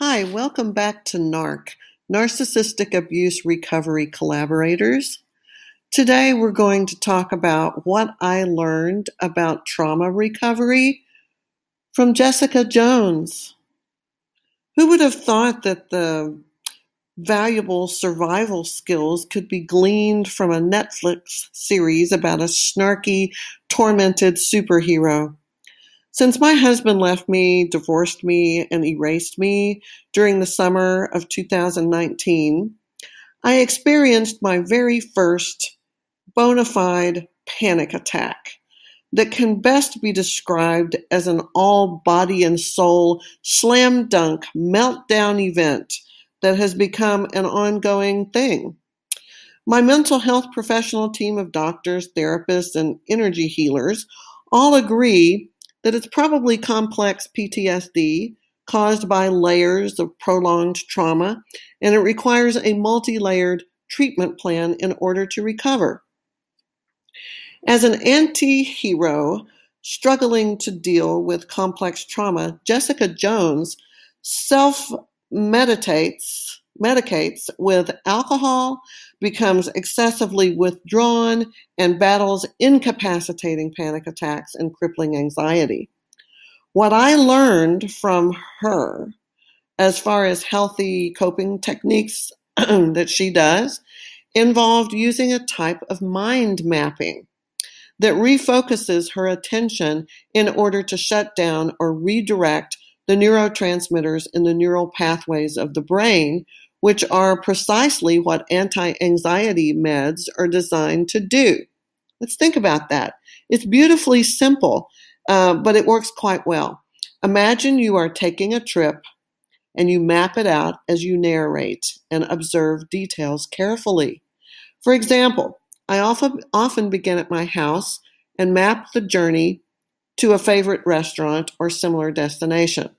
Hi, welcome back to NARC, Narcissistic Abuse Recovery Collaborators. Today we're going to talk about what I learned about trauma recovery from Jessica Jones. Who would have thought that the valuable survival skills could be gleaned from a Netflix series about a snarky, tormented superhero? Since my husband left me, divorced me, and erased me during the summer of 2019, I experienced my very first bona fide panic attack that can best be described as an all body and soul slam dunk meltdown event that has become an ongoing thing. My mental health professional team of doctors, therapists, and energy healers all agree that it's probably complex PTSD caused by layers of prolonged trauma, and it requires a multi layered treatment plan in order to recover. As an anti hero struggling to deal with complex trauma, Jessica Jones self meditates medicates with alcohol, becomes excessively withdrawn, and battles incapacitating panic attacks and crippling anxiety. What I learned from her, as far as healthy coping techniques that she does, involved using a type of mind mapping that refocuses her attention in order to shut down or redirect the neurotransmitters in the neural pathways of the brain which are precisely what anti anxiety meds are designed to do. Let's think about that. It's beautifully simple, uh, but it works quite well. Imagine you are taking a trip and you map it out as you narrate and observe details carefully. For example, I often, often begin at my house and map the journey to a favorite restaurant or similar destination.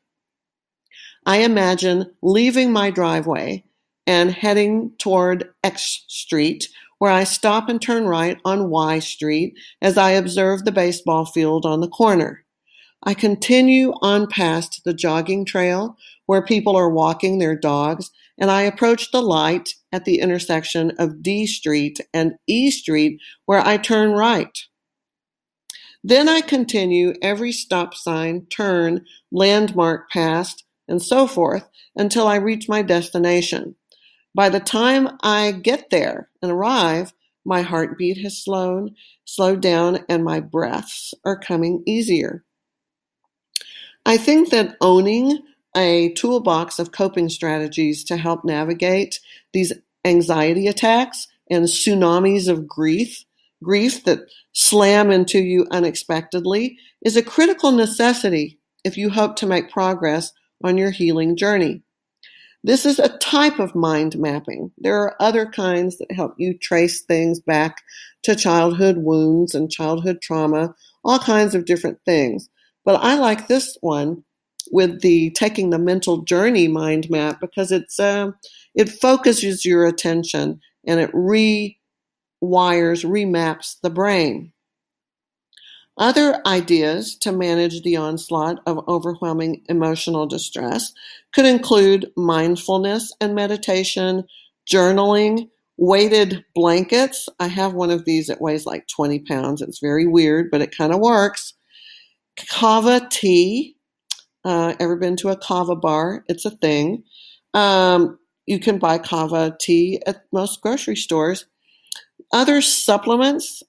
I imagine leaving my driveway and heading toward X Street, where I stop and turn right on Y Street as I observe the baseball field on the corner. I continue on past the jogging trail where people are walking their dogs, and I approach the light at the intersection of D Street and E Street where I turn right. Then I continue every stop sign, turn, landmark past, and so forth until I reach my destination. By the time I get there and arrive, my heartbeat has slowed, slowed down, and my breaths are coming easier. I think that owning a toolbox of coping strategies to help navigate these anxiety attacks and tsunamis of grief, grief that slam into you unexpectedly, is a critical necessity if you hope to make progress on your healing journey. This is a type of mind mapping. There are other kinds that help you trace things back to childhood wounds and childhood trauma, all kinds of different things. But I like this one with the taking the mental journey mind map because it's uh, it focuses your attention and it rewires, remaps the brain. Other ideas to manage the onslaught of overwhelming emotional distress could include mindfulness and meditation, journaling, weighted blankets. I have one of these that weighs like 20 pounds. It's very weird, but it kind of works. Kava tea. Uh, ever been to a kava bar? It's a thing. Um, you can buy kava tea at most grocery stores. Other supplements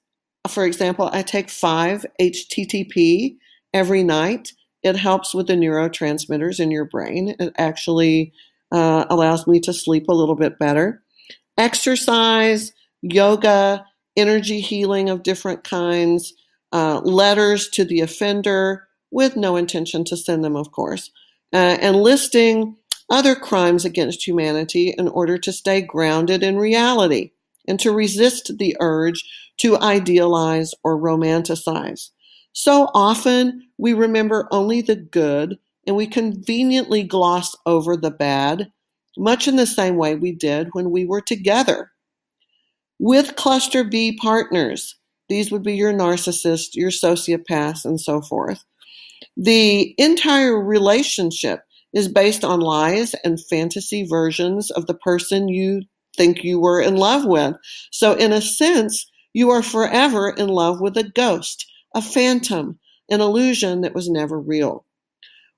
for example, I take 5-HTP every night. It helps with the neurotransmitters in your brain. It actually uh, allows me to sleep a little bit better. Exercise, yoga, energy healing of different kinds, uh, letters to the offender with no intention to send them, of course, uh, and listing other crimes against humanity in order to stay grounded in reality and to resist the urge to idealize or romanticize. So often we remember only the good and we conveniently gloss over the bad, much in the same way we did when we were together. With cluster B partners, these would be your narcissist, your sociopaths, and so forth. The entire relationship is based on lies and fantasy versions of the person you think you were in love with. So, in a sense, you are forever in love with a ghost, a phantom, an illusion that was never real.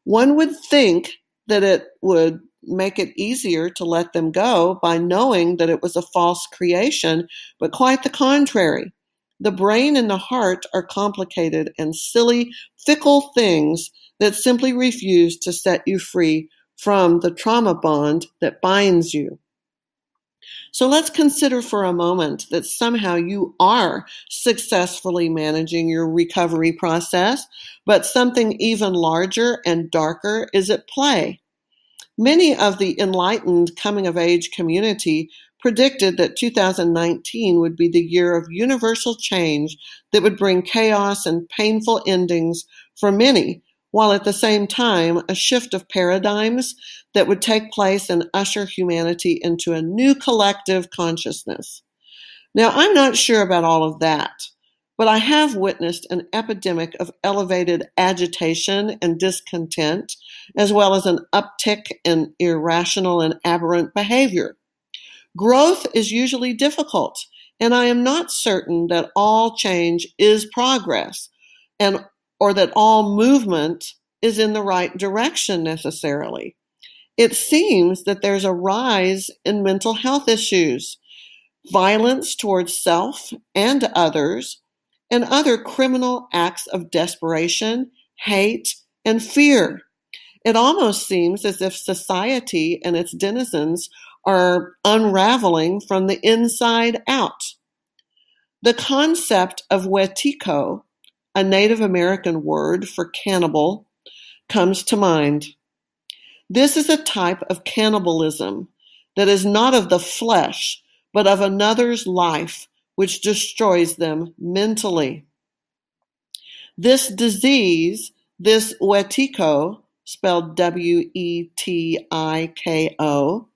One would think that it would make it easier to let them go by knowing that it was a false creation, but quite the contrary. The brain and the heart are complicated and silly, fickle things that simply refuse to set you free from the trauma bond that binds you. So let's consider for a moment that somehow you are successfully managing your recovery process, but something even larger and darker is at play. Many of the enlightened coming of age community predicted that 2019 would be the year of universal change that would bring chaos and painful endings for many, while at the same time a shift of paradigms that would take place and usher humanity into a new collective consciousness. Now, I'm not sure about all of that, but I have witnessed an epidemic of elevated agitation and discontent, as well as an uptick in irrational and aberrant behavior. Growth is usually difficult, and I am not certain that all change is progress. And or that all movement is in the right direction necessarily. It seems that there's a rise in mental health issues, violence towards self and others, and other criminal acts of desperation, hate, and fear. It almost seems as if society and its denizens are unraveling from the inside out. The concept of wetiko a Native American word for cannibal, comes to mind. This is a type of cannibalism that is not of the flesh, but of another's life, which destroys them mentally. This disease, this wetiko, spelled W E T I K O,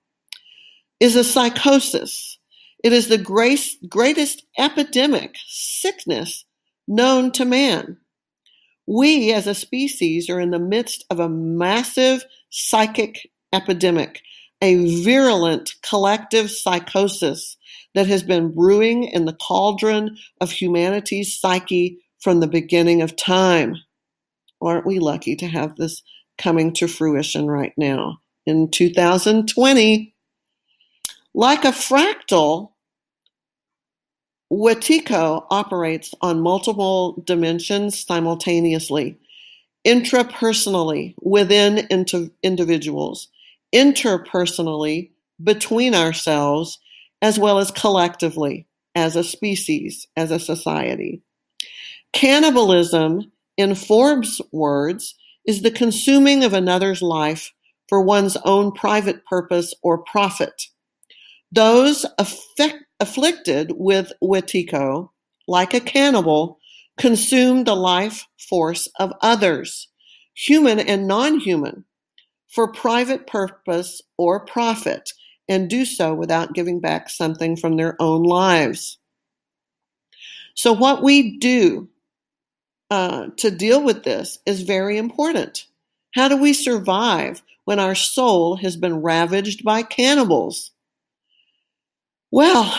is a psychosis. It is the greatest epidemic sickness known to man. We as a species are in the midst of a massive psychic epidemic, a virulent collective psychosis that has been brewing in the cauldron of humanity's psyche from the beginning of time. Aren't we lucky to have this coming to fruition right now in 2020? Like a fractal, Wetiko operates on multiple dimensions simultaneously, intrapersonally within individuals, interpersonally between ourselves, as well as collectively as a species, as a society. Cannibalism, in Forbes' words, is the consuming of another's life for one's own private purpose or profit. Those affect afflicted with wetiko, like a cannibal, consume the life force of others, human and non-human, for private purpose or profit, and do so without giving back something from their own lives. So, what we do uh, to deal with this is very important. How do we survive when our soul has been ravaged by cannibals? Well,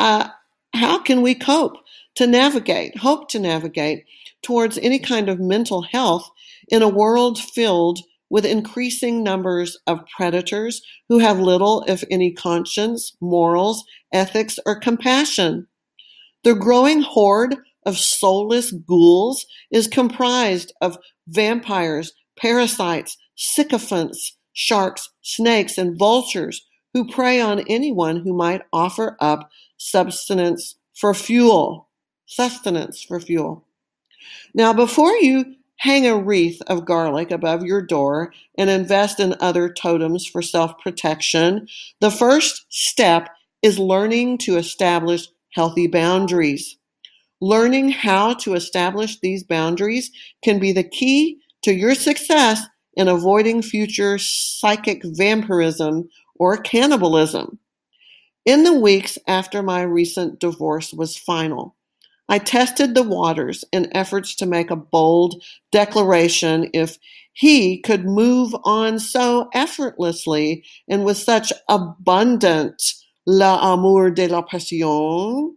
uh, how can we cope to navigate, hope to navigate towards any kind of mental health in a world filled with increasing numbers of predators who have little, if any, conscience, morals, ethics, or compassion? The growing horde of soulless ghouls is comprised of vampires, parasites, sycophants, sharks, snakes, and vultures who prey on anyone who might offer up substance for fuel. Sustenance for fuel. Now, before you hang a wreath of garlic above your door and invest in other totems for self protection, the first step is learning to establish healthy boundaries. Learning how to establish these boundaries can be the key to your success in avoiding future psychic vampirism or cannibalism. In the weeks after my recent divorce was final, I tested the waters in efforts to make a bold declaration if he could move on so effortlessly and with such abundant l'amour de la passion,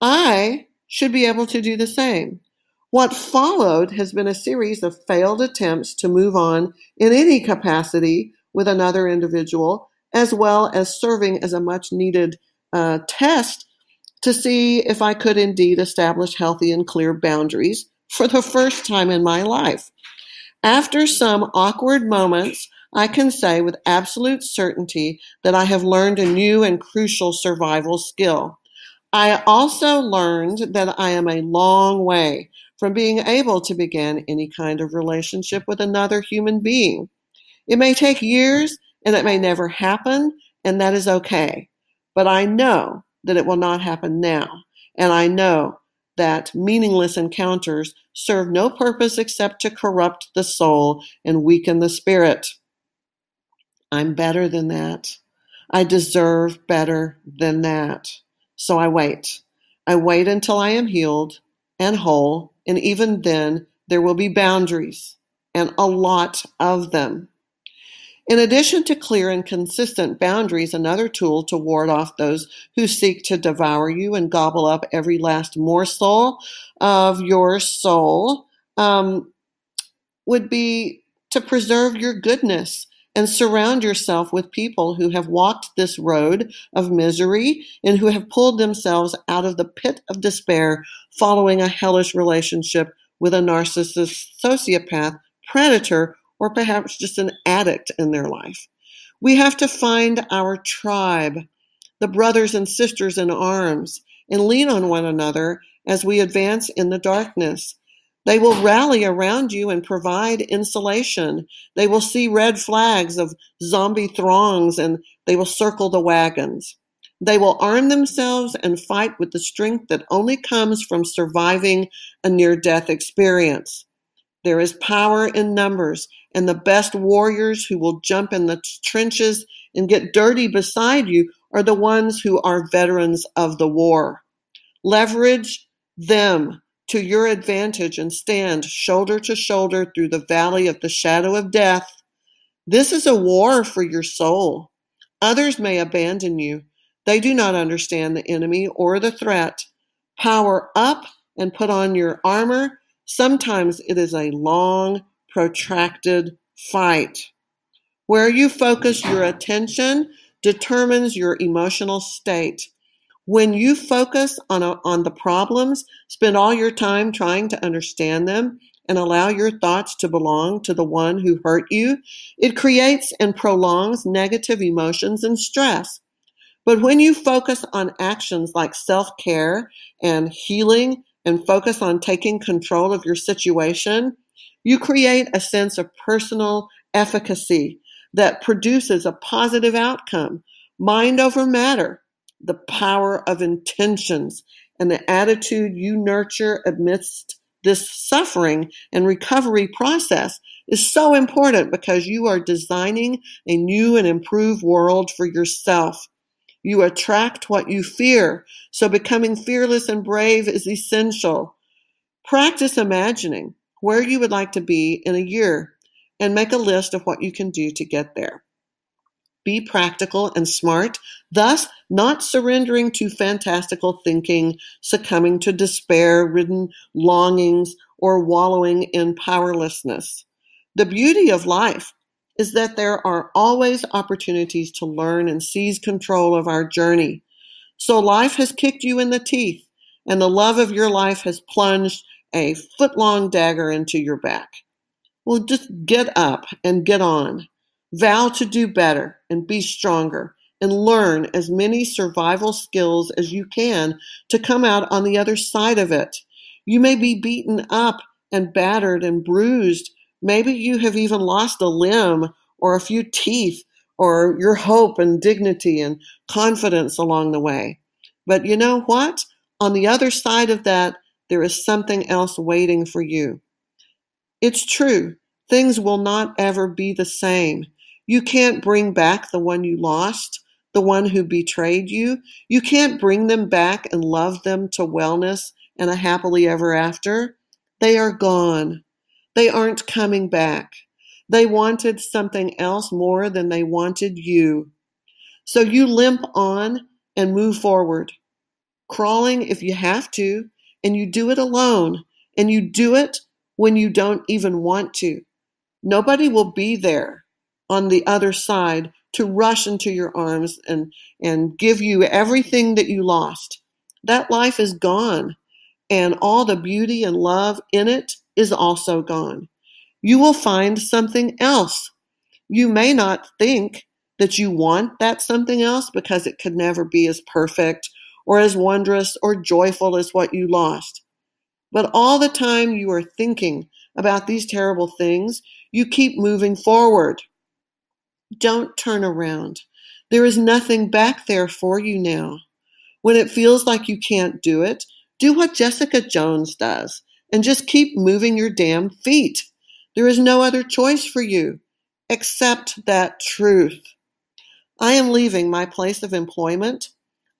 I should be able to do the same. What followed has been a series of failed attempts to move on in any capacity with another individual, as well as serving as a much needed uh, test to see if I could indeed establish healthy and clear boundaries for the first time in my life. After some awkward moments, I can say with absolute certainty that I have learned a new and crucial survival skill. I also learned that I am a long way from being able to begin any kind of relationship with another human being. It may take years and it may never happen, and that is okay. But I know that it will not happen now. And I know that meaningless encounters serve no purpose except to corrupt the soul and weaken the spirit. I'm better than that. I deserve better than that. So I wait. I wait until I am healed and whole and even then, there will be boundaries, and a lot of them. In addition to clear and consistent boundaries, another tool to ward off those who seek to devour you and gobble up every last morsel of your soul um, would be to preserve your goodness and surround yourself with people who have walked this road of misery and who have pulled themselves out of the pit of despair following a hellish relationship with a narcissist, sociopath, predator, or perhaps just an addict in their life. We have to find our tribe, the brothers and sisters in arms, and lean on one another as we advance in the darkness. They will rally around you and provide insulation. They will see red flags of zombie throngs and they will circle the wagons. They will arm themselves and fight with the strength that only comes from surviving a near death experience. There is power in numbers, and the best warriors who will jump in the trenches and get dirty beside you are the ones who are veterans of the war. Leverage them to your advantage and stand shoulder to shoulder through the valley of the shadow of death. This is a war for your soul. Others may abandon you. They do not understand the enemy or the threat. Power up and put on your armor. Sometimes it is a long, protracted fight. Where you focus your attention determines your emotional state. When you focus on, a, on the problems, spend all your time trying to understand them, and allow your thoughts to belong to the one who hurt you, it creates and prolongs negative emotions and stress. But when you focus on actions like self care and healing and focus on taking control of your situation, you create a sense of personal efficacy that produces a positive outcome, mind over matter, the power of intentions and the attitude you nurture amidst this suffering and recovery process is so important because you are designing a new and improved world for yourself. You attract what you fear, so becoming fearless and brave is essential. Practice imagining where you would like to be in a year and make a list of what you can do to get there be practical and smart, thus not surrendering to fantastical thinking, succumbing to despair ridden longings, or wallowing in powerlessness. The beauty of life is that there are always opportunities to learn and seize control of our journey. So life has kicked you in the teeth, and the love of your life has plunged a foot long dagger into your back. Well, just get up and get on. Vow to do better and be stronger and learn as many survival skills as you can to come out on the other side of it. You may be beaten up and battered and bruised. Maybe you have even lost a limb or a few teeth or your hope and dignity and confidence along the way. But you know what? On the other side of that, there is something else waiting for you. It's true, things will not ever be the same. You can't bring back the one you lost, the one who betrayed you. You can't bring them back and love them to wellness and a happily ever after, they are gone. They aren't coming back. They wanted something else more than they wanted you. So you limp on and move forward, crawling if you have to, and you do it alone, and you do it when you don't even want to. Nobody will be there on the other side to rush into your arms and, and give you everything that you lost. That life is gone, and all the beauty and love in it is also gone. You will find something else. You may not think that you want that something else because it could never be as perfect or as wondrous or joyful as what you lost. But all the time you are thinking about these terrible things, you keep moving forward. Don't turn around. There is nothing back there for you now. When it feels like you can't do it, do what Jessica Jones does and just keep moving your damn feet. There is no other choice for you Accept that truth. I am leaving my place of employment.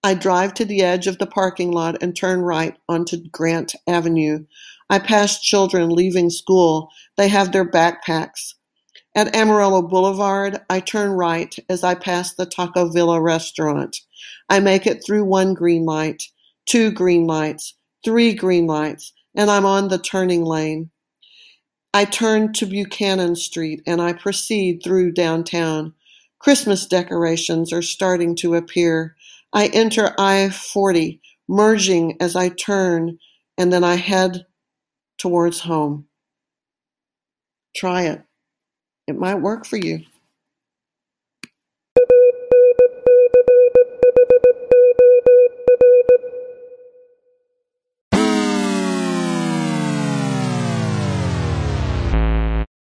I drive to the edge of the parking lot and turn right onto Grant Avenue. I pass children leaving school. They have their backpacks. At Amarillo Boulevard, I turn right as I pass the Taco Villa restaurant. I make it through one green light, two green lights, three green lights, and I'm on the turning lane. I turn to Buchanan Street and I proceed through downtown. Christmas decorations are starting to appear. I enter I 40, merging as I turn, and then I head towards home. Try it. It might work for you.